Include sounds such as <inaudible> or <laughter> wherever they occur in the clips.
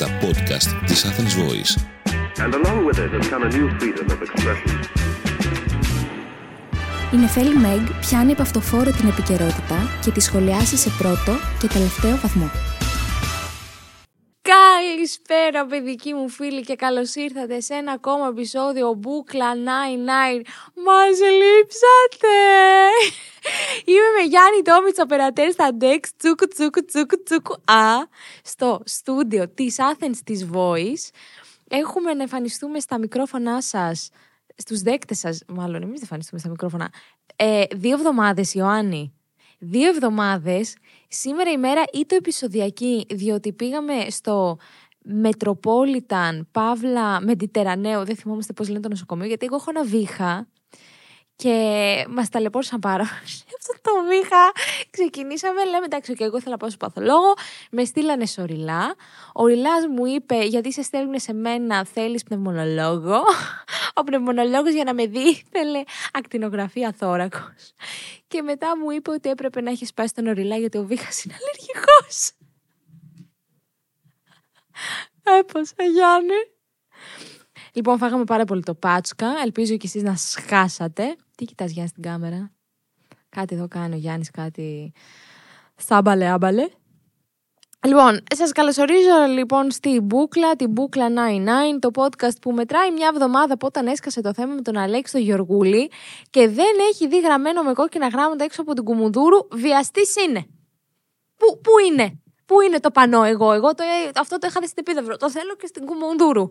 τα podcast της Athens Voice. And along with it has come a new freedom of expression. Η Νεφέλη Μέγ πιάνει από αυτοφόρο την επικαιρότητα και τη σχολιάσει σε πρώτο και τελευταίο βαθμό. Καλησπέρα παιδικοί μου φίλοι και καλώς ήρθατε σε ένα ακόμα επεισόδιο Μπούκλα 99 Μας λείψατε! Είμαι με Γιάννη Τόμιτς οπερατέρ στα Dex. Τσούκου τσούκου τσούκου τσούκου. Α στο στούντιο της Athens της Voice. Έχουμε να εμφανιστούμε στα μικρόφωνά σας Στους δέκτες σας μάλλον εμείς δεν εμφανιστούμε στα μικρόφωνα. Ε, Δύο εβδομάδες Ιωάννη. Δύο εβδομάδες, σήμερα η μέρα ή το επεισοδιακή, διότι πήγαμε στο Metropolitan, Παύλα, Μεντιτερανέο, δεν θυμόμαστε πώς λένε το νοσοκομείο, γιατί εγώ έχω ένα βήχα και μας ταλαιπώρησαν πάρα <laughs> Αυτό το βήχα. Ξεκινήσαμε, λέμε εντάξει, και εγώ ήθελα να πάω στο παθολόγο. Με στείλανε στο Ριλά. Ο Ριλάς μου είπε, γιατί σε στέλνουν σε μένα, θέλεις πνευμονολόγο; <laughs> Ο πνευμονολόγος για να με δει θέλει ακτινογραφία θώρακο. Και μετά μου είπε ότι έπρεπε να έχεις σπάσει τον Οριλά γιατί ο βήχας είναι αλλεργικός. Έπασα, Γιάννη. Λοιπόν, φάγαμε πάρα πολύ το πάτσκα. Ελπίζω και εσείς να σχάσατε. Τι κοιτάς Γιάννη στην κάμερα; Κάτι εδώ κάνει ο Γιάννης, κάτι σάμπαλε άμπαλε. Λοιπόν, σας καλωσορίζω λοιπόν στη Μπούκλα, την Μπούκλα 99, το podcast που μετράει μια εβδομάδα από όταν έσκασε το θέμα με τον Αλέξη τον Γιωργούλη και δεν έχει δει γραμμένο με κόκκινα γράμματα έξω από την Κουμουνδούρου, βιαστής είναι. Πού, πού είναι, πού είναι το πανό εγώ, εγώ το, αυτό το είχα δει στην επίδευρο, το θέλω και στην Κουμουνδούρου.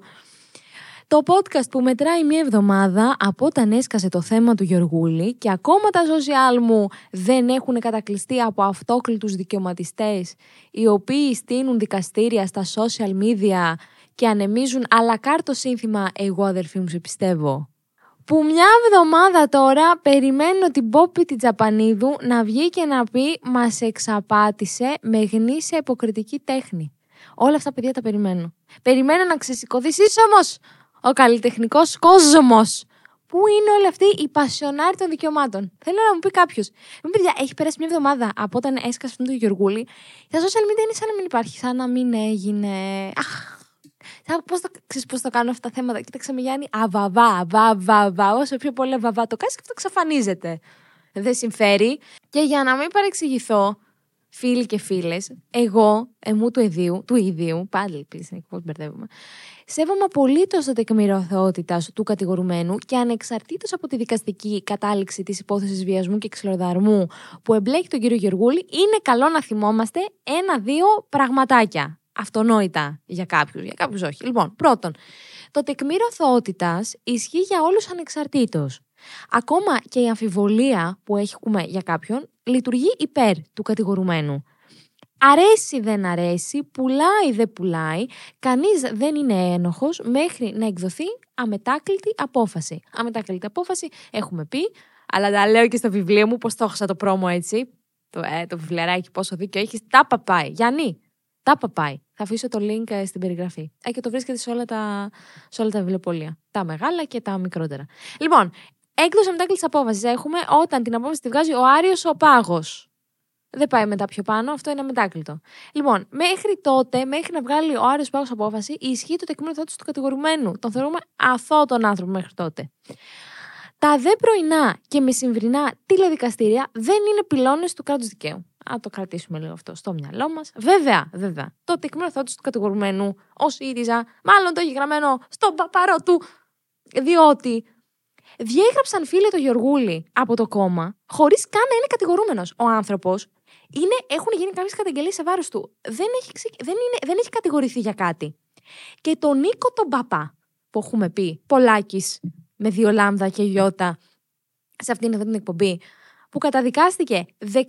Το podcast που μετράει μία εβδομάδα από όταν έσκασε το θέμα του Γιωργούλη και ακόμα τα social μου δεν έχουν κατακλειστεί από αυτόκλητους δικαιωματιστές οι οποίοι στείνουν δικαστήρια στα social media και ανεμίζουν αλλά το σύνθημα «Εγώ αδερφή μου σε πιστεύω». Που μια εβδομάδα τώρα περιμένω την Πόπη την Τζαπανίδου να βγει και να πει «Μας εξαπάτησε με γνήσια υποκριτική τέχνη». Όλα αυτά παιδιά τα περιμένω. Περιμένω να ξεσηκωθείς όμως ο καλλιτεχνικός κόσμος. Πού είναι όλοι αυτοί οι πασιονάροι των δικαιωμάτων; Θέλω να μου πει κάποιος. Μην παιδιά, έχει περάσει μια εβδομάδα από όταν έσκασε αυτόν τον Γιωργούλη. Τα social media είναι σαν να μην υπάρχει, σαν να μην έγινε. Αχ. Πώς το, πώς το κάνω αυτά τα θέματα. Κοίταξε με Γιάννη. Αβαβά, βαβαβά. Όσο πιο πολύ βαβά το κάνεις και αυτό εξαφανίζεται. Δεν συμφέρει. Και για να μην παρεξηγηθώ, φίλοι και φίλες, εγώ, εμού του ιδίου, του ιδίου, πάλι επίση, πώς μπερδεύουμε, σέβομαι απολύτως το τεκμήριο θεότητα του κατηγορουμένου και ανεξαρτήτως από τη δικαστική κατάληξη της υπόθεσης βιασμού και ξυλοδαρμού που εμπλέκει τον κύριο Γεωργούλη, είναι καλό να θυμόμαστε ένα-δύο πραγματάκια. Αυτονόητα για κάποιους, για κάποιους όχι. Λοιπόν, πρώτον, το τεκμήριο θεότητα ισχύει για όλους ανεξαρτήτως. Ακόμα και η αμφιβολία που έχουμε για κάποιον λειτουργεί υπέρ του κατηγορουμένου. Αρέσει δεν αρέσει, πουλάει δεν πουλάει, κανείς δεν είναι ένοχος μέχρι να εκδοθεί αμετάκλητη απόφαση. Αμετάκλητη απόφαση έχουμε πει, αλλά τα λέω και στο βιβλίο μου πως το έχασα το πρόμο έτσι, το, ε, το βιβλιαράκι πόσο δίκιο έχεις, τα παπάει. Γιάννη, τα παπάει. Θα αφήσω το link ε, στην περιγραφή. Ε, και το βρίσκεται σε όλα τα, σε όλα τα βιβλιοπολία. Τα μεγάλα και τα μικρότερα. Λοιπόν, έκδοση αμετάκλητη απόφαση έχουμε όταν την απόφαση τη βγάζει ο Άριος ο Πάγος. Δεν πάει μετά πιο πάνω, αυτό είναι αμετάκλητο. Λοιπόν, μέχρι τότε, μέχρι να βγάλει ο Άριος Πάγος απόφαση, ισχύει το τεκμήριο θεότητο του κατηγορουμένου. Τον θεωρούμε αθώο τον άνθρωπο μέχρι τότε. Τα δε πρωινά και μεσημβρινά τηλεδικαστήρια δεν είναι πυλώνες του κράτους δικαίου. Α το κρατήσουμε λίγο αυτό στο μυαλό μας. Βέβαια, βέβαια, το τεκμήριο θεότητο του κατηγορουμένου, ω ΣΥΡΙΖΑ, μάλλον το έχει γραμμένο στον παπαρό του, διότι διέγραψαν φίλοι το Γιωργούλη από το κόμμα, χωρίς καν να είναι κατηγορούμενος. Ο άνθρωπος είναι, έχουν γίνει κάποιες καταγγελίες σε βάρος του. Δεν έχει, δεν, είναι, δεν έχει κατηγορηθεί για κάτι. Και τον Νίκο τον Παπά, που έχουμε πει, Πολάκης με δύο λάμδα και γιώτα, σε αυτήν εδώ την εκπομπή, που καταδικάστηκε 13-0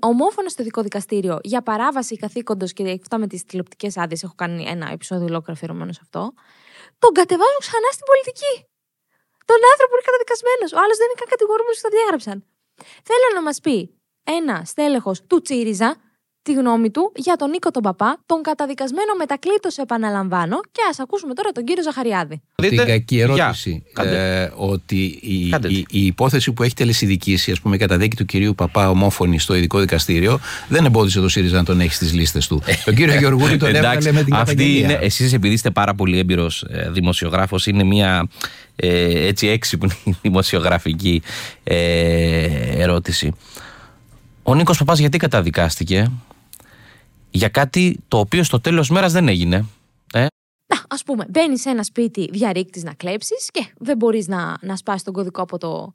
ομόφωνα στο δικό δικαστήριο για παράβαση καθήκοντος και αυτά με τις τηλεοπτικές άδειες. Έχω κάνει ένα επεισόδιο ολόκληρο αφιερωμένο σε αυτό. Τον κατεβάζουν ξανά στην πολιτική. Τον άνθρωπο είναι καταδικασμένος. Ο άλλος δεν είναι καν κατηγορούμενος που το διέγραψαν. Θέλω να μας πει ένα στέλεχος του Τσίριζα, τη γνώμη του για τον Νίκο τον Παπά, τον καταδικασμένο μετακλήτως, επαναλαμβάνω, και ας ακούσουμε τώρα τον κύριο Ζαχαριάδη. Την κακή Για. ερώτηση. Κάντε. Ε, ότι η, Κάντε τη. η, η υπόθεση που έχει τελεσυδικήσει, ας πούμε, κατά δίκη του κυρίου Παπά ομόφωνη στο ειδικό δικαστήριο, δεν εμπόδισε το ΣΥΡΙΖΑ να τον έχει στις λίστες του. τον κύριο Γεωργούλη τον έβγαλε Εντάξει, με την αυτή καταγγελία. είναι, εσείς επειδή είστε πάρα πολύ έμπειρος ε, δημοσιογράφος, είναι μια ε, έτσι έξυπνη <laughs> δημοσιογραφική ε, ερώτηση. Ο Νίκος Παπάς γιατί καταδικάστηκε; Για κάτι το οποίο στο τέλος μέρας δεν έγινε. Ε; Να, ας πούμε, μπαίνεις σε ένα σπίτι διαρρήκτης να κλέψεις και δεν μπορείς να, να σπάσεις τον κωδικό από το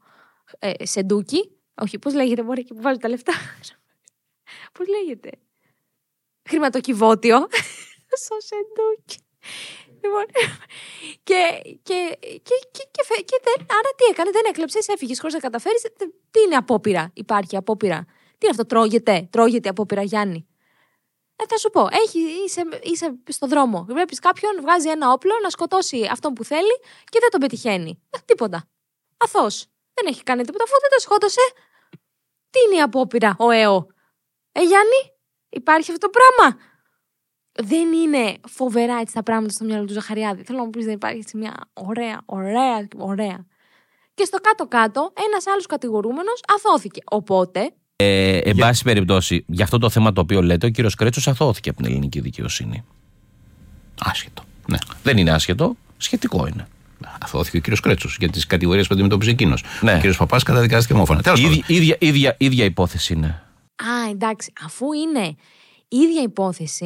ε, σεντούκι. Όχι, πώς λέγεται, μπορεί και που βάζει τα λεφτά. <laughs> πώς λέγεται; Χρηματοκιβώτιο. <laughs> Στο σεντούκι. Λοιπόν, και, και, και, και, και, φε- και δεν, άρα τι έκανε, δεν έκλεψες, έφυγες χωρίς να καταφέρεις. Τι είναι απόπειρα, υπάρχει απόπειρα. Τι είναι αυτό, τρώγεται, τρώγεται η απόπειρα, Γιάννη; Ε, θα σου πω, έχει, είσαι, είσαι στο δρόμο. Βλέπεις κάποιον, βγάζει ένα όπλο να σκοτώσει αυτόν που θέλει και δεν τον πετυχαίνει. Ε, τίποτα. Αθώο. Δεν έχει κάνει τίποτα, αφού δεν τον σκότωσε. Τι είναι η απόπειρα, ο ΕΟ. Ε, Γιάννη, υπάρχει αυτό το πράγμα; Δεν είναι φοβερά έτσι τα πράγματα στο μυαλό του Ζαχαριάδη. Θέλω να μου πεις, δεν υπάρχει έτσι μια ωραία, ωραία, ωραία. Και στο κάτω-κάτω, ένας άλλος κατηγορούμενος αθώθηκε. Οπότε, Ε, εν πάση περιπτώσει, για αυτό το θέμα το οποίο λέτε, ο κύριος Κρέτσος αθώθηκε από την ελληνική δικαιοσύνη. Άσχετο. Ναι. Δεν είναι άσχετο, σχετικό είναι. Αθώθηκε ο κύριος Κρέτσος για τις κατηγορίες που αντιμετώπιζε εκείνος. Ναι. Ο κύριος Παπάς καταδικάστηκε ομόφωνα. Τέλος πάντων. Ίδια, ίδια, ίδια, ίδια υπόθεση είναι. Α, εντάξει, αφού είναι η ίδια υπόθεση,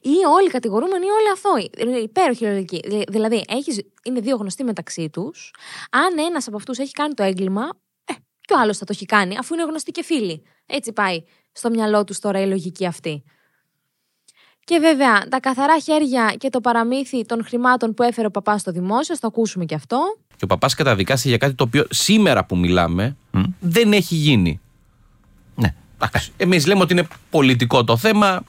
ή όλοι κατηγορούμενοι ή όλοι αθώοι. Δηλαδή, Υπέροχη λογική. Δηλα- Δηλαδή, έχεις, είναι δύο γνωστοί μεταξύ τους. Αν ένας από αυτούς έχει κάνει το έγκλημα, ε, και ο άλλο θα το έχει κάνει, αφού είναι γνωστοί και φίλοι. Έτσι πάει στο μυαλό τους τώρα η λογική αυτή. Και βέβαια, τα καθαρά χέρια και το παραμύθι των χρημάτων που έφερε ο παπάς στο δημόσιο, θα το ακούσουμε και αυτό. Και ο παπάς καταδικάστηκε για κάτι το οποίο σήμερα που μιλάμε δεν έχει γίνει. Ναι. Εντάξει. Εμείς λέμε ότι είναι πολιτικό το θέμα.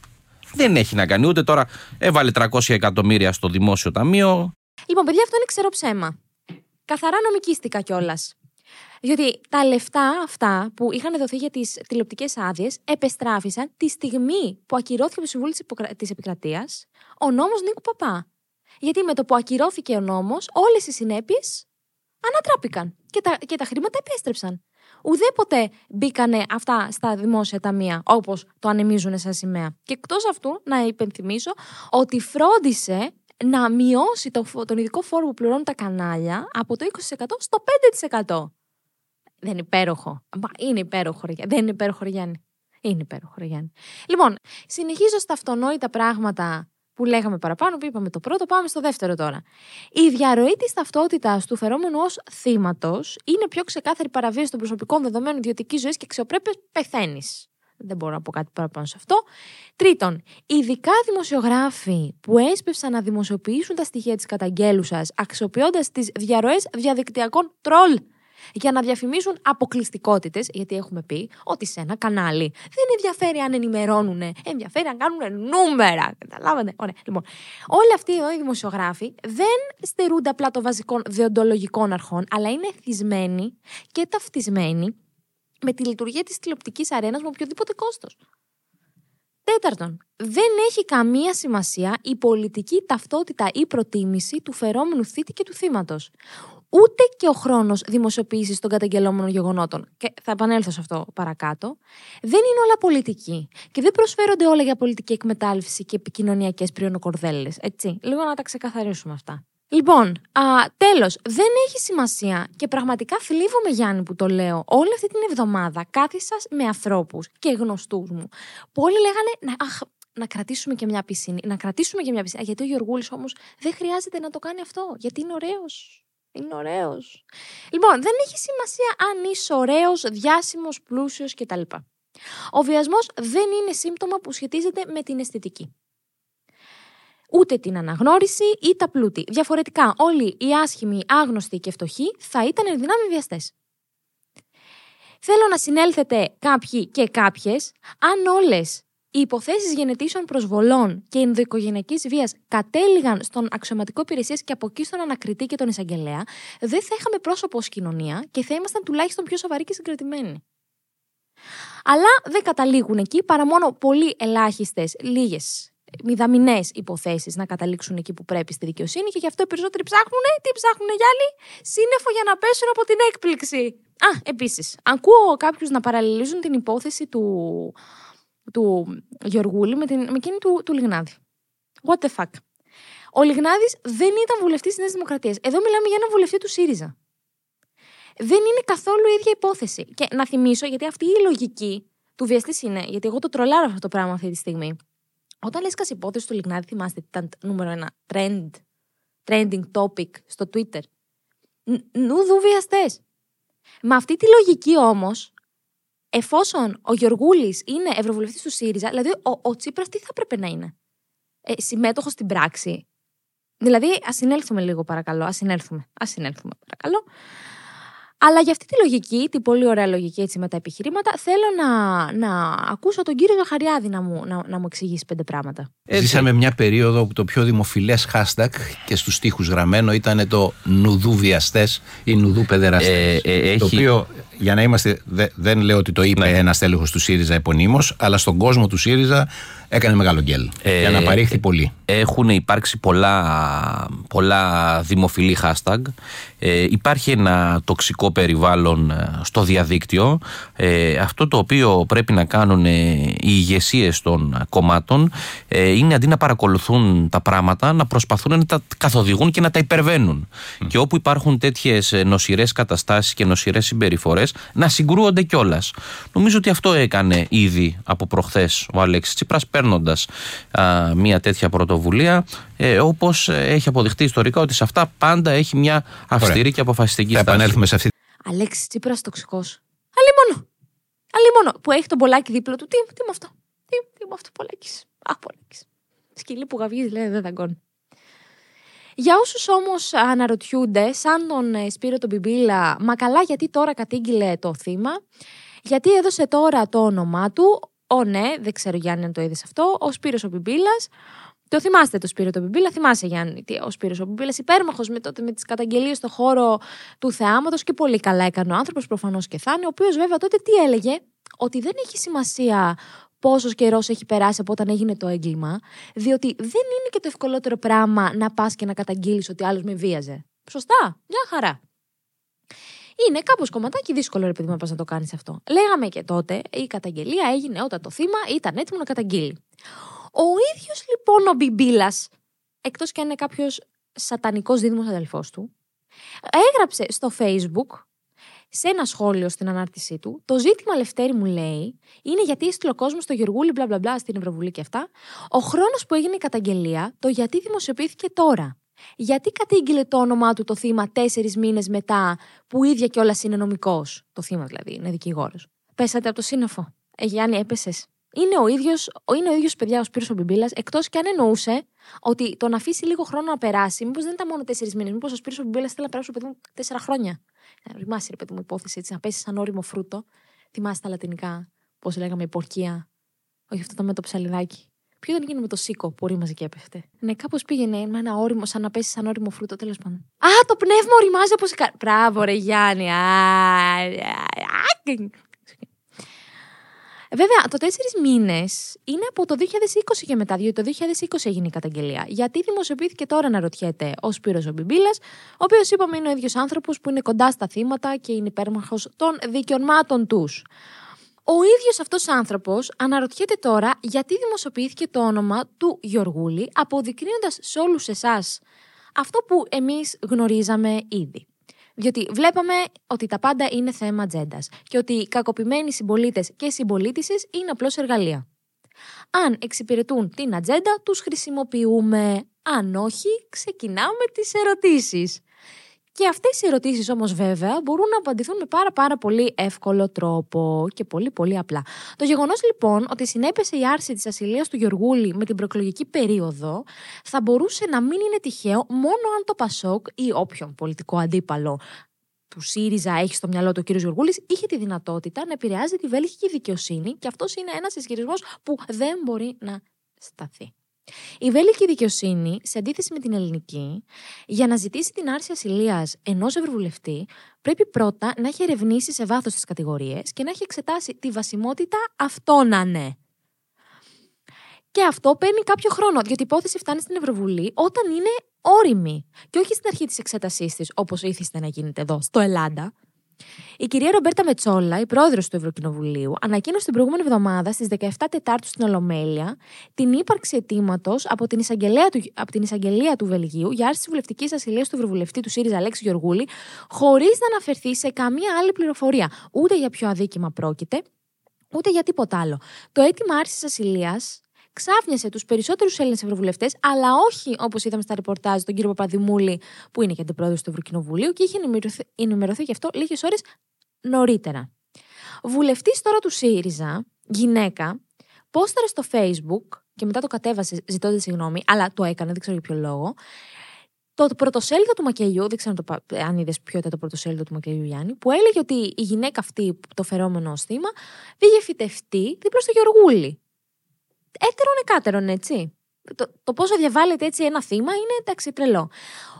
Δεν έχει να κάνει ούτε τώρα. Έβαλε 300 εκατομμύρια στο δημόσιο ταμείο. Λοιπόν, παιδιά, αυτό είναι ξερό ψέμα. Καθαρά νομικίστικα κιόλας. Διότι τα λεφτά αυτά που είχαν δοθεί για τις τηλεοπτικές άδειες επεστράφησαν τη στιγμή που ακυρώθηκε από το Συμβούλιο της Επικρατείας ο νόμος Νίκου Παπά. Γιατί με το που ακυρώθηκε ο νόμος, όλες οι συνέπειες ανατράπηκαν και τα, και τα χρήματα επέστρεψαν. Ουδέποτε μπήκανε αυτά στα δημόσια ταμεία, όπως το ανεμίζουν σαν σημαία. Και εκτός αυτού, να υπενθυμίσω ότι φρόντισε να μειώσει το, φο- τον ειδικό φόρο που πληρώνουν τα κανάλια από το 20% στο 5%. Δεν είναι υπέροχο. Μα είναι υπέροχο, ρε Γιάννη. Δεν είναι υπέροχο, ρε Γιάννη. Είναι υπέροχο, ρε Γιάννη. Λοιπόν, συνεχίζω στα αυτονόητα πράγματα που λέγαμε παραπάνω, που είπαμε το πρώτο, πάμε στο δεύτερο τώρα. Η διαρροή της ταυτότητας του φερόμενου ως θύματος είναι πιο ξεκάθαρη παραβίαση των προσωπικών δεδομένων ιδιωτικής ζωής και αξιοπρέπειας πεθαίνεις. Δεν μπορώ να πω κάτι παραπάνω σε αυτό. Τρίτον, ειδικά δημοσιογράφοι που έσπευσαν να δημοσιοποιήσουν τα στοιχεία της καταγγέλουσας αξιοποιώντας τις διαρροές διαδικτυακών τρολ για να διαφημίσουν αποκλειστικότητες, γιατί έχουμε πει ότι σε ένα κανάλι δεν ενδιαφέρει αν ενημερώνουν, ενδιαφέρει αν κάνουν νούμερα. Καταλάβατε; Ωραία. Λοιπόν, όλοι αυτοί εδώ οι δημοσιογράφοι δεν στερούνται απλά των βασικών δεοντολογικών αρχών, αλλά είναι εθισμένοι και ταυτισμένοι με τη λειτουργία της τηλεοπτικής αρένας με οποιοδήποτε κόστος. Τέταρτον, δεν έχει καμία σημασία η πολιτική ταυτότητα ή προτίμηση του φερόμενου θήτη και του θύματος. Ούτε και ο χρόνος δημοσιοποίησης των καταγγελόμενων γεγονότων. Και θα επανέλθω σε αυτό παρακάτω. Δεν είναι όλα πολιτική. Και δεν προσφέρονται όλα για πολιτική εκμετάλλευση και επικοινωνιακές πριονοκορδέλες. Έτσι. Λίγο να τα ξεκαθαρίσουμε αυτά. Λοιπόν, τέλος, δεν έχει σημασία και πραγματικά θλίβομαι Γιάννη που το λέω. Όλη αυτή την εβδομάδα κάθισα με ανθρώπους και γνωστούς μου που όλοι λέγανε να, αχ, να κρατήσουμε και μια πισίνη. Να κρατήσουμε και μια πισίνη. Α, Γιατί ο Γιωργούλης όμως δεν χρειάζεται να το κάνει αυτό. Γιατί είναι ωραίος. Είναι ωραίος. Λοιπόν, δεν έχει σημασία αν είσαι ωραίος, διάσημος, πλούσιος κτλ. Ο βιασμός δεν είναι σύμπτωμα που σχετίζεται με την αισθητική. Ούτε την αναγνώριση ή τα πλούτη. Διαφορετικά, όλοι οι άσχημοι, άγνωστοι και φτωχοί θα ήταν ενδυνάμει βιαστές. Θέλω να συνέλθετε κάποιοι και κάποιες αν όλες οι υποθέσεις γενετήσεων προσβολών και ενδοοικογενειακής βίας κατέληγαν στον αξιωματικό υπηρεσία και από εκεί στον ανακριτή και τον εισαγγελέα, δεν θα είχαμε πρόσωπο ως κοινωνία και θα ήμασταν τουλάχιστον πιο σοβαροί και συγκρατημένοι. Αλλά δεν καταλήγουν εκεί παρά μόνο πολύ ελάχιστες, λίγες μηδαμινές υποθέσεις να καταλήξουν εκεί που πρέπει στη δικαιοσύνη και γι' αυτό οι περισσότεροι ψάχνουν. Τι ψάχνουν για άλλοι, σύννεφο για να πέσουν από την έκπληξη. Α, επίσης, ακούω κάποιους να παραλληλίζουν την υπόθεση του, του Γεωργούλη με, την, με εκείνη του, του Λιγνάδη. What the fuck. Ο Λιγνάδης δεν ήταν βουλευτής της Νέας Δημοκρατίας. Εδώ μιλάμε για έναν βουλευτή του ΣΥΡΙΖΑ. Δεν είναι καθόλου η ίδια υπόθεση. Και να θυμίσω, γιατί αυτή η λογική του βιαστής είναι, γιατί εγώ το τρολάρω αυτό το πράγμα αυτή τη στιγμή. Όταν λες κας υπόθεση του Λιγνάδη, θυμάστε ότι ήταν νούμερο ένα trend, trending topic στο Twitter. Νουδού βιαστέ. Με αυτή τη λογική όμως, εφόσον ο Γιωργούλη είναι ευρωβουλευτής του ΣΥΡΙΖΑ, δηλαδή ο, ο Τσίπρας τι θα έπρεπε να είναι; Ε, Συμμέτοχος στην πράξη. Δηλαδή, ας συνέλθουμε λίγο παρακαλώ. Α συνέλθουμε. Α συνέλθουμε παρακαλώ. Αλλά για αυτή τη λογική, την πολύ ωραία λογική έτσι με τα επιχειρήματα, θέλω να, να ακούσω τον κύριο Ζαχαριάδη να μου, να, να μου εξηγήσει πέντε πράγματα. Ζήσαμε μια περίοδο που το πιο δημοφιλές hashtag και στους τοίχου γραμμένο ήταν το νουδού βιαστές ή νουδού παιδεραστές. Ε, ε, έχει... Το οποίο, για να είμαστε, δε- δεν λέω ότι το είπε Ναι. ένας τέλεχος του ΣΥΡΙΖΑ επωνύμως, αλλά στον κόσμο του ΣΥΡΙΖΑ έκανε μεγάλο γκέλ. Ε, για να παρήχθη πολύ. Έχουν υπάρξει πολλά, πολλά δημοφιλή hashtag. Ε, υπάρχει ένα τοξικό περιβάλλον ε, στο διαδίκτυο. Ε, αυτό το οποίο πρέπει να κάνουν ε, οι ηγεσίες των κομμάτων ε, είναι αντί να παρακολουθούν τα πράγματα να προσπαθούν να τα καθοδηγούν και να τα υπερβαίνουν. Και όπου υπάρχουν τέτοιες νοσηρές καταστάσεις και νοσηρές συμπεριφορές, να συγκρούονται κιόλας. Νομίζω ότι αυτό έκανε ήδη από προχθές ο Αλέξης Τσίπρας, παίρνοντας μια τέτοια πρωτοβουλία, ε, όπως έχει αποδειχτεί ιστορικά ότι σε αυτά πάντα έχει μια αυστηρή Ωραία. και αποφασιστική Θα στάση. επανέλθουμε σε αυτή Αλέξης Τσίπρας τοξικός. Αλλήμον. Αλλήμον. Που έχει τον πολλάκι δίπλα του. Τι, τι με αυτό. Τι, τι με αυτό, πολλάκι. Α, πολλάκι. Σκυλί που γαβγίζει, λέει, δεν δαγκώνει. Για όσους όμως αναρωτιούνται, σαν τον ε, Σπύρο τον Πιμπίλα, μα καλά γιατί τώρα κατήγγειλε το θύμα, γιατί έδωσε τώρα το όνομά του, ο ναι, δεν ξέρω Γιάννη αν το είδες αυτό, ο Σπύρος ο Πιμπίλας, το θυμάστε το Σπύρο τον Πιμπίλα, θυμάσαι Γιάννη, τι, ο Σπύρος ο Πιμπίλας, υπέρμαχος με, τότε, με τις καταγγελίες στο χώρο του θεάματος και πολύ καλά έκανε ο άνθρωπος, προφανώς και θα είναι, ο οποίος βέβαια τότε τι έλεγε, ότι δεν έχει σημασία πόσος καιρός έχει περάσει από όταν έγινε το έγκλημα, διότι δεν είναι και το ευκολότερο πράγμα να πας και να καταγγείλεις ότι άλλος με βίαζε. Σωστά, μια χαρά. Είναι κάπως κομματάκι δύσκολο, ρε παιδί μου, να πας να το κάνεις αυτό. Λέγαμε και τότε, η καταγγελία έγινε όταν το θύμα ήταν έτοιμο να καταγγείλει. Ο ίδιος λοιπόν ο Μπιμπίλας, εκτός και αν είναι κάποιος σατανικός δίδυμος αδελφός του, έγραψε στο Facebook σε ένα σχόλιο στην ανάρτησή του, το ζήτημα Λευτέρη μου λέει είναι γιατί έστειλε ο κόσμος στο Γεωργούλη μπλα μπλα μπλα στην Ευρωβουλή και αυτά. Ο χρόνος που έγινε η καταγγελία, το γιατί δημοσιοποιήθηκε τώρα. Γιατί κατήγγειλε το όνομά του το θύμα τέσσερις μήνες μετά, που ίδια κιόλας είναι νομικός; Το θύμα δηλαδή, είναι δικηγόρος. Πέσατε από το σύννεφο. Ε, Γιάννη, έπεσες. Είναι ο ίδιος, είναι ο ίδιος, παιδιά, ο Σπύρος ο Μπιμπίλας, εκτός κι αν εννοούσε ότι το να αφήσει λίγο χρόνο να περάσει, μήπως δεν ήταν μόνο τέσσερις μήνες, μήπως ο Σπύρος ο Μπιμπίλας θέλει να περάσει, παιδί μου, τέσσερα χρόνια. Να ρημάσει, ρε παιδί μου, υπόθεση έτσι, να πέσει σαν όριμο φρούτο. Θυμάστε τα λατινικά, πώς λέγαμε, η πορκία. Όχι αυτό το με το ψαλιδάκι. Ποιο δεν γίνει με το σίκο που ρήμαζε και έπεφτε; Ναι, κάπως πήγαινε με ένα όριμο, σαν να πέσει σαν όριμο φρούτο, τέλος πάντων. Α, το πνεύμα οριμάζει όπως η κα... Μπράβο, ρε Γιάννη. Α, α, α, Βέβαια, το τέσσερις μήνες είναι από το 2020 και μετά, διότι το 2020 έγινε η καταγγελία. Γιατί δημοσιοποιήθηκε τώρα, να ρωτιέται, ο Σπύρος ο Μπιμπίλας, ο οποίος είπαμε είναι ο ίδιος άνθρωπος που είναι κοντά στα θύματα και είναι υπέρμαχος των δικαιωμάτων τους. Ο ίδιος αυτός άνθρωπος αναρωτιέται τώρα γιατί δημοσιοποιήθηκε το όνομα του Γιωργούλη, αποδεικνύοντας σε όλους εσάς αυτό που εμείς γνωρίζαμε ήδη. Διότι βλέπαμε ότι τα πάντα είναι θέμα ατζέντας και ότι οι κακοποιημένοι συμπολίτες και συμπολίτησες είναι απλώς εργαλεία. Αν εξυπηρετούν την ατζέντα, τους χρησιμοποιούμε. Αν όχι, ξεκινάμε τις ερωτήσεις. Και αυτές οι ερωτήσεις όμως βέβαια μπορούν να απαντηθούν με πάρα πάρα πολύ εύκολο τρόπο και πολύ πολύ απλά. Το γεγονός λοιπόν ότι συνέπεσε η άρση της ασυλίας του Γεωργούλη με την προεκλογική περίοδο θα μπορούσε να μην είναι τυχαίο μόνο αν το Πασόκ ή όποιον πολιτικό αντίπαλο του ΣΥΡΙΖΑ έχει στο μυαλό του ο κ. Γιωργούλη, είχε τη δυνατότητα να επηρεάζει τη βέλγικη δικαιοσύνη και αυτός είναι ένας ισχυρισμός που δεν μπορεί να σταθεί. Η βέλικη δικαιοσύνη, σε αντίθεση με την ελληνική, για να ζητήσει την άρση ασυλίας ενός ευρωβουλευτή, πρέπει πρώτα να έχει ερευνήσει σε βάθος τις κατηγορίες και να έχει εξετάσει τη βασιμότητα αυτών να ναι. Και αυτό παίρνει κάποιο χρόνο, διότι η υπόθεση φτάνει στην Ευρωβουλή όταν είναι όρημη. Και όχι στην αρχή της εξέτασής της, όπως ήθιστε να γίνεται εδώ, στο Ελλάδα. Η κυρία Ρομπέρτα Μετσόλα, η πρόεδρος του Ευρωκοινοβουλίου, ανακοίνωσε την προηγούμενη εβδομάδα στις 17 Τετάρτου στην Ολομέλεια την ύπαρξη αιτήματος από, την εισαγγελία του, από την εισαγγελία του Βελγίου για άρση της βουλευτικής ασυλίας του Ευρωβουλευτή του ΣΥΡΙΖΑ Αλέξη Γεωργούλη, χωρίς να αναφερθεί σε καμία άλλη πληροφορία. Ούτε για ποιο αδίκημα πρόκειται, ούτε για τίποτα άλλο. Το αίτημα άρσης ασυλίας ξάφνιασε τους περισσότερους Έλληνες Ευρωβουλευτές, αλλά όχι όπως είδαμε στα ρεπορτάζ τον κύριο Παπαδημούλη, που είναι και αντιπρόεδρος του Ευρωκοινοβουλίου και είχε ενημερωθεί, ενημερωθεί γι' αυτό λίγες ώρες νωρίτερα. Βουλευτής τώρα του ΣΥΡΙΖΑ, γυναίκα, πόσταρε στο Facebook και μετά το κατέβασε ζητώντας συγγνώμη, αλλά το έκανε, δεν ξέρω για ποιο λόγο. Το πρωτοσέλιδο του Μακελιού, δεν ξέρω αν είδες ποιο ήταν το πρωτοσέλιδο του Μακελιού Γιάννη, που έλεγε ότι η γυναίκα αυτή, το φερόμενο ω θύμα, πήγε φυτευτή δίπλα στο Γεωργούλη έτερον εκάτερον, έτσι. Το, το πόσο διαβάλλεται έτσι ένα θύμα είναι εντάξει τρελό.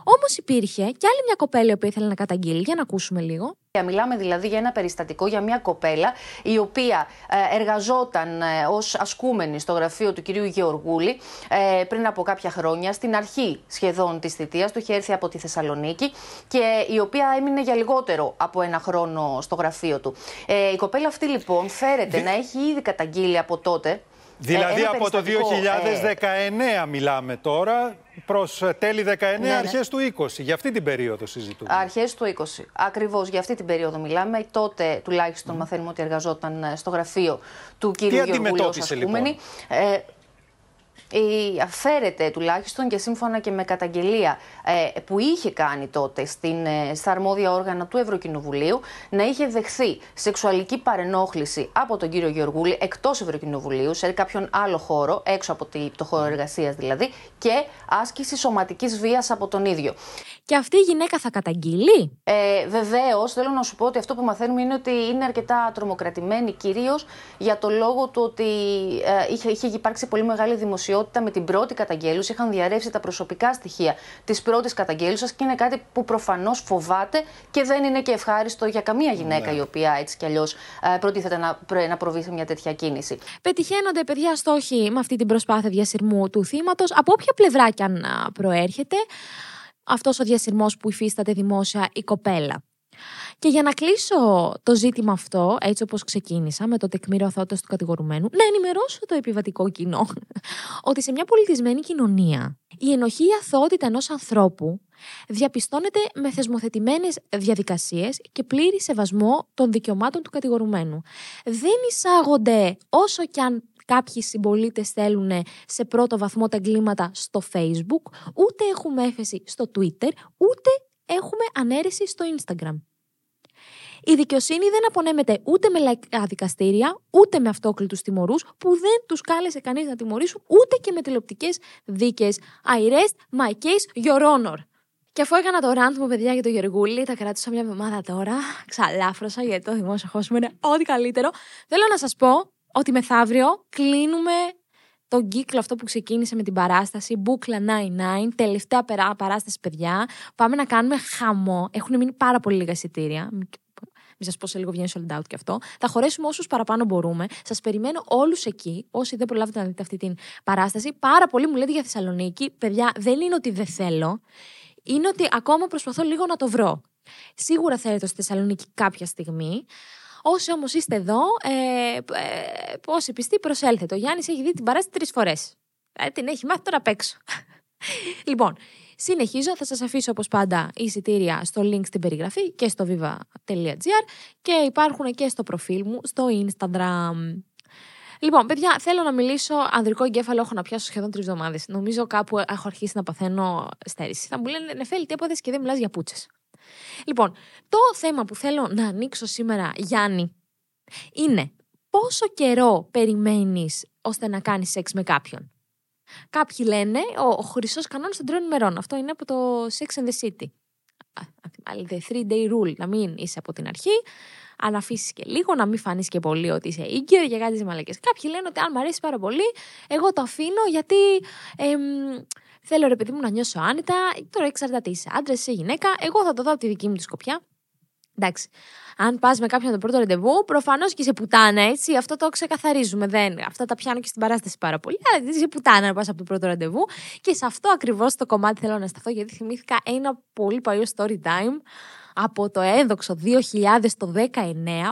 Όμως υπήρχε και άλλη μια κοπέλα που ήθελε να καταγγείλει. Για να ακούσουμε λίγο. Μιλάμε δηλαδή για ένα περιστατικό για μια κοπέλα η οποία ε, εργαζόταν ε, ως ασκούμενη στο γραφείο του κυρίου Γεωργούλη ε, πριν από κάποια χρόνια, στην αρχή σχεδόν της θητείας του, είχε έρθει από τη Θεσσαλονίκη και η οποία έμεινε για λιγότερο από ένα χρόνο στο γραφείο του. Η κοπέλα αυτή λοιπόν φέρεται να έχει ήδη καταγγείλει από τότε Δηλαδή ε, από το 2019 μιλάμε τώρα προς τέλη 19, ναι, ναι. αρχές του 20. Για αυτή την περίοδο συζητούμε. Αρχές του 20. Ακριβώς για αυτή την περίοδο μιλάμε. Τότε τουλάχιστον mm. μαθαίνουμε ότι εργαζόταν στο γραφείο του κύριου Γεωργούλη ως λοιπόν; Ε, αφαίρεται τουλάχιστον και σύμφωνα και με καταγγελία ε, που είχε κάνει τότε στην, ε, στα αρμόδια όργανα του Ευρωκοινοβουλίου να είχε δεχθεί σεξουαλική παρενόχληση από τον κύριο Γεωργούλη εκτός Ευρωκοινοβουλίου, σε κάποιον άλλο χώρο, έξω από το χώρο εργασίας δηλαδή, και άσκηση σωματικής βίας από τον ίδιο. Και αυτή η γυναίκα θα καταγγείλει; Ε, Βεβαίως, θέλω να σου πω ότι αυτό που μαθαίνουμε είναι ότι είναι αρκετά τρομοκρατημένη, κυρίως για το λόγο του ότι ε, είχε, είχε υπάρξει πολύ μεγάλη δημοσιότητα με την πρώτη καταγγέλουσα. Είχαν διαρρεύσει τα προσωπικά στοιχεία της πρώτης καταγγέλουσα και είναι κάτι που προφανώς φοβάται και δεν είναι και ευχάριστο για καμία γυναίκα ναι. η οποία έτσι κι αλλιώς ε, προτίθεται να, να προβεί σε μια τέτοια κίνηση. Πετυχαίνονται, παιδιά, στόχοι με αυτή την προσπάθεια διασυρμού του θύματος, από όποια πλευρά κι αν προέρχεται αυτός ο διασυρμός που υφίσταται δημόσια η κοπέλα. Και για να κλείσω το ζήτημα αυτό, έτσι όπως ξεκίνησα, με το τεκμήριο αθότητας του κατηγορουμένου, να ενημερώσω το επιβατικό κοινό ότι σε μια πολιτισμένη κοινωνία η ενοχή ή αθότητα ενός ανθρώπου διαπιστώνεται με θεσμοθετημένες διαδικασίες και πλήρη σεβασμό των δικαιωμάτων του κατηγορουμένου. Δεν εισάγονται όσο κι αν κάποιοι συμπολίτες θέλουν σε πρώτο βαθμό τα εγκλήματα στο Facebook, ούτε έχουμε έφεση στο Twitter, ούτε έχουμε ανέρεση στο Instagram. Η δικαιοσύνη δεν απονέμεται ούτε με λαϊκά δικαστήρια, ούτε με αυτόκλητους τιμωρούς που δεν τους κάλεσε κανείς να τιμωρήσουν, ούτε και με τηλεοπτικές δίκες. I rest my case, your honor. Και αφού έκανα το ραντ μου, παιδιά, για το Γεργούλη, τα κράτησα μια εβδομάδα τώρα. Ξαλάφρωσα γιατί το δημόσιο χώσιμο είναι ό,τι καλύτερο. Θέλω να σας πω ότι μεθαύριο κλείνουμε τον κύκλο αυτό που ξεκίνησε με την παράσταση Μπούκλα 99, τελευταία παράσταση παιδιά. Πάμε να κάνουμε χαμό. Έχουν μείνει πάρα πολύ λίγα εισιτήρια. Μην σας πω σε λίγο βγαίνει sold out και αυτό. Θα χωρέσουμε όσους παραπάνω μπορούμε. Σας περιμένω όλους εκεί. Όσοι δεν προλάβετε να δείτε αυτή την παράσταση. Πάρα πολύ μου λέτε για Θεσσαλονίκη. Παιδιά, δεν είναι ότι δεν θέλω. Είναι ότι ακόμα προσπαθώ λίγο να το βρω. Σίγουρα θέλετε στη Θεσσαλονίκη κάποια στιγμή. Όσοι όμως είστε εδώ, ε, ε, όσοι πιστοί, προσέλθετε. Ο Γιάννης έχει δει την παράσταση τρεις φορές. Ε, την έχει μάθει τώρα απ' έξω. <laughs> λοιπόν, συνεχίζω. Θα σας αφήσω όπως πάντα εισιτήρια στο link στην περιγραφή και στο viva.gr και υπάρχουν και στο προφίλ μου στο Instagram. Λοιπόν, παιδιά, θέλω να μιλήσω. Ανδρικό εγκέφαλο έχω να πιάσω σχεδόν τρεις εβδομάδες. Νομίζω κάπου έχω αρχίσει να παθαίνω στέρηση. Θα μου λένε Νεφέλη, τι έπαθε και δεν μιλάς για πούτσες. Λοιπόν, το θέμα που θέλω να ανοίξω σήμερα, Γιάννη, είναι πόσο καιρό περιμένεις ώστε να κάνεις σεξ με κάποιον; Κάποιοι λένε ο, ο χρυσός κανόνας των τριών ημερών. Αυτό είναι από το Sex and the City. The three day rule. Να μην είσαι από την αρχή, αν αφήσεις και λίγο, να μην φανείς και πολύ ότι είσαι ίγκυρο για κάτι μαλακές. Κάποιοι λένε ότι αν μου αρέσει πάρα πολύ, εγώ το αφήνω γιατί. εμ, Θέλω ρε παιδί μου να νιώσω άνετα. Τώρα εξαρτάται είσαι άντρας, είσαι γυναίκα. Εγώ θα το δω από τη δική μου τη σκοπιά. Εντάξει. Αν πας με κάποιον το πρώτο ραντεβού, προφανώς και είσαι πουτάνα, έτσι. Αυτό το ξεκαθαρίζουμε. Δεν. Αυτά τα πιάνω και στην παράσταση πάρα πολύ. Αλλά είσαι πουτάνα να πας από το πρώτο ραντεβού. Και σε αυτό ακριβώς το κομμάτι θέλω να σταθώ, γιατί θυμήθηκα ένα πολύ παλιό story time από το έδοξο 2000 το 19,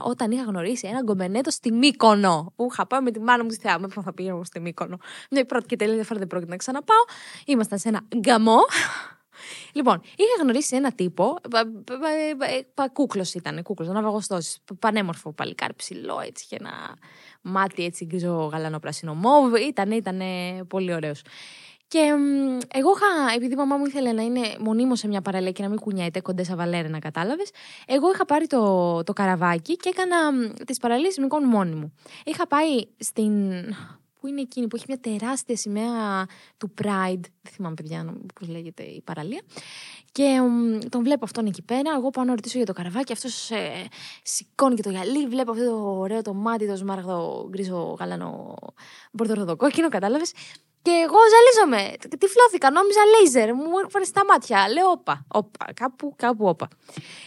όταν είχα γνωρίσει ένα γκομενέτο στη Μύκονο. Που είχα πάει με τη μάνα μου στη θεά. Με πού θα πήγαινα εγώ στη Μύκονο; Μια πρώτη και τελευταία φορά δεν πρόκειται να ξαναπάω. Ήμασταν σε ένα γκαμό. Λοιπόν, είχα γνωρίσει ένα τύπο. Κούκλος ήταν, κούκλος, ναυαγοστό. Πανέμορφο παλικάρι, ψηλό έτσι και ένα μάτι έτσι γκρίζο γαλανό πράσινο μόβ. Ήταν, ήταν πολύ ωραίος. Και μ, εγώ είχα, επειδή η μαμά μου ήθελε να είναι μονίμως σε μια παραλία και να μην κουνιέται κοντές βαλέρε, να κατάλαβες, εγώ είχα πάρει το, το καραβάκι και έκανα τις παραλίες Μικών μόνη μου. Είχα πάει στην. Πού είναι εκείνη που έχει μια τεράστια σημαία του Pride. Δεν θυμάμαι, παιδιά, πώς λέγεται η παραλία. Και μ, τον βλέπω αυτόν εκεί πέρα. Εγώ πάω να ρωτήσω για το καραβάκι. Αυτός ε, σηκώνει και το γυαλί. Βλέπω αυτό το ωραίο το μάτι, το σμάραγδο γκρίζο γαλανό μπορδοροδοκόκκινο, κατάλαβες. Και εγώ ζαλίζομαι. Τυφλώθηκα, νόμιζα λέιζερ. Μου έφερε στα μάτια. Λέω, όπα, όπα, κάπου, κάπου, όπα.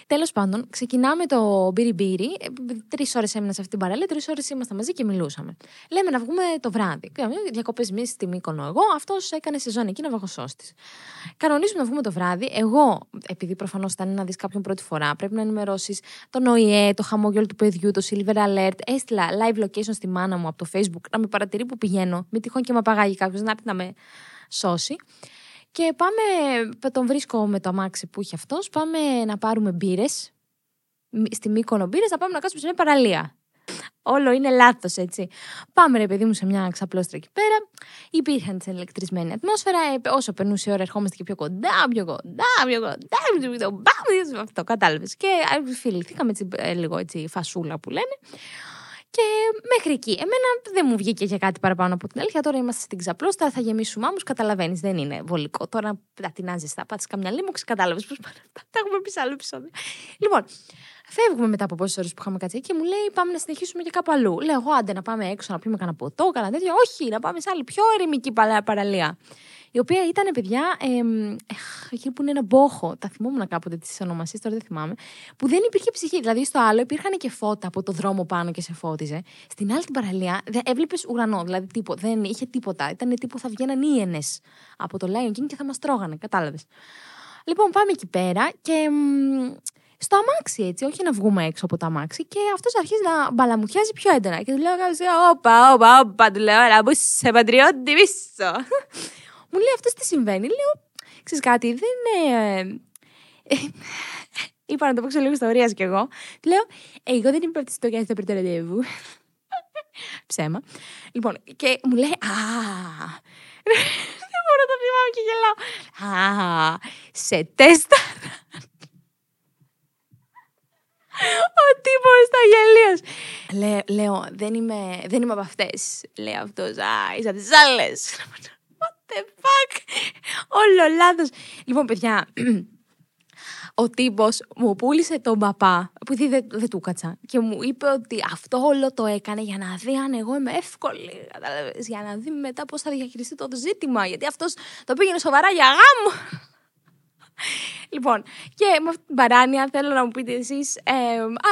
Τέλος πάντων, ξεκινάμε το μπύρι μπύρι. Τρεις ώρες έμεινα σε αυτή την παραλία, τρεις ώρες ήμασταν μαζί και μιλούσαμε. Λέμε να βγούμε το βράδυ. Διακοπές εμεί στη Μύκονο εγώ, αυτό έκανε σεζόν εκεί να βαγοσώστη. Κανονίζουμε να βγούμε το βράδυ. Εγώ, επειδή προφανώς ήταν να δεις κάποιον πρώτη φορά, πρέπει να ενημερώσεις τον ΟΗΕ, το χαμόγελο του παιδιού, το Silver Alert. Έστειλα live location στη μάνα μου από το Facebook να με παρατηρεί που πηγαίνω. Μην τυχόν και με απαγάγει κάποιος να έρθει να με σώσει. Και πάμε, τον βρίσκω με το αμάξι που είχε αυτό. Πάμε να πάρουμε μπύρε. Στη Μύκονο μπύρε, να πάμε να κάτσουμε σε μια παραλία. Όλο είναι λάθο, έτσι. Πάμε, ρε παιδί μου, σε μια ξαπλώστρα εκεί πέρα. Υπήρχαν την ηλεκτρισμένη ατμόσφαιρα. Ε, όσο περνούσε η ώρα, ερχόμαστε και πιο κοντά, πιο κοντά, πιο κοντά. Πιο κοντά αυτό, κατάλαβε. Και ε, φιληθήκαμε έτσι, ε, λίγο έτσι φασούλα που λένε. Και μέχρι εκεί. Εμένα δεν μου βγήκε για κάτι παραπάνω από την αλήθεια. Τώρα είμαστε στην ξαπλώστρα, θα γεμίσουμε άμμους. Καταλαβαίνεις, δεν είναι βολικό. Τώρα τα τεινάζεις, θα πάτσει καμιά λίμωξη, κατάλαβες πώς πάνε αυτά. Τα έχουμε πει σε άλλο επεισόδιο. Λοιπόν, φεύγουμε μετά από πόσες ώρες που είχαμε κάτσει και μου λέει πάμε να συνεχίσουμε και κάπου αλλού. Λέω εγώ άντε να πάμε έξω να πιούμε κανένα ποτό, κανένα τέτοιο. Όχι, να πάμε σε άλλη πιο ερημική παλα- παραλία. Η οποία ήταν, παιδιά, εμ, εχ, εκεί που είναι ένα μπόχο. Τα θυμόμουν κάποτε τις ονομασίες, τώρα δεν θυμάμαι. Που δεν υπήρχε ψυχή. Δηλαδή στο άλλο υπήρχαν και φώτα από το δρόμο πάνω και σε φώτιζε. Στην άλλη την παραλία έβλεπες ουρανό, δηλαδή τίποτα. Δεν είχε τίποτα. Ήταν τύπου θα βγαίναν ήενε από το Lion King και θα μας τρώγανε. Κατάλαβες. Λοιπόν, πάμε εκεί πέρα και μ, στο αμάξι έτσι, όχι να βγούμε έξω από το αμάξι και αυτός αρχίζει να μπαλαμουτιάζει πιο έντονα και του λέω κάποιος, όπα, όπα, όπα, του λέω, έλα, μπού σε πατριώτη πίσω. Μου λέει αυτός τι συμβαίνει, λέω, ξέρεις κάτι, δεν είναι... ε, Είπα να το παίξω λίγο ιστορίας κι εγώ. Του λέω, «Ε, εγώ δεν είμαι από τις το στο πρώτο ραντεβού. Ψέμα. Λοιπόν, και μου λέει, Α, δεν μπορώ να το θυμάμαι και γελάω. Α, σε τέστα. Ο τύπος τα γελίος. Λέ, λέω, δεν είμαι, δεν είμαι από αυτές. Λέει αυτός, Α, είσαι από τις άλλες. What the fuck; Όλο λάθος. Λοιπόν, παιδιά, <clears throat> ο τύπος μου πούλησε τον παπά, επειδή δεν, δεν του κάτσα. Και μου είπε ότι αυτό όλο το έκανε για να δει αν εγώ είμαι εύκολη. κατάλαβες, για να δει μετά πώς θα διαχειριστεί το ζήτημα. Γιατί αυτός το πήγαινε σοβαρά για γάμο. Λοιπόν, και με αυτή την παράνοια θέλω να μου πείτε εσείς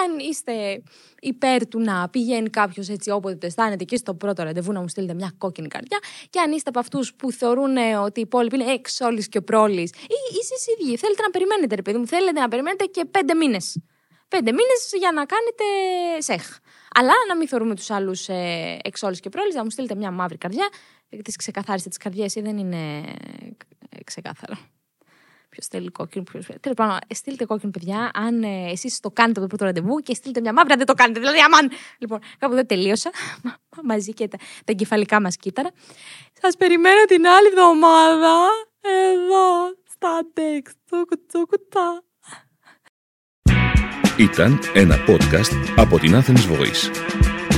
αν είστε υπέρ του να πηγαίνει κάποιος έτσι όποτε το αισθάνεται και στο πρώτο ραντεβού να μου στείλετε μια κόκκινη καρδιά, και αν είστε από αυτούς που θεωρούν ε, ότι οι υπόλοιποι είναι εξόλη και ο πρόλης, ή εσείς οι ίδιοι θέλετε να περιμένετε, ρε παιδί μου, θέλετε να περιμένετε και πέντε μήνες. Πέντε μήνες για να κάνετε σεχ. Αλλά να μην θεωρούμε τους άλλους ε, εξόλου και πρόλης, να μου στείλετε μια μαύρη καρδιά. Τις ξεκαθάριστε τις καρδιές ή δεν είναι ε, ξεκάθαρο. Ποιο θέλει κόκκινο, ποιος. Τέλος πάντων, στείλτε κόκκινο, παιδιά, αν ε, εσείς το κάνετε το πρώτο ραντεβού και στείλτε μια μαύρη, αν δεν το κάνετε. Δηλαδή, αμάν. Λοιπόν, κάπου εδώ τελείωσα. Μαζί και τα, τα εγκεφαλικά μας κύτταρα. Σας περιμένω την άλλη εβδομάδα. Εδώ, στα text, το κουτσοκουτά. Ήταν ένα podcast από την Athens Voice.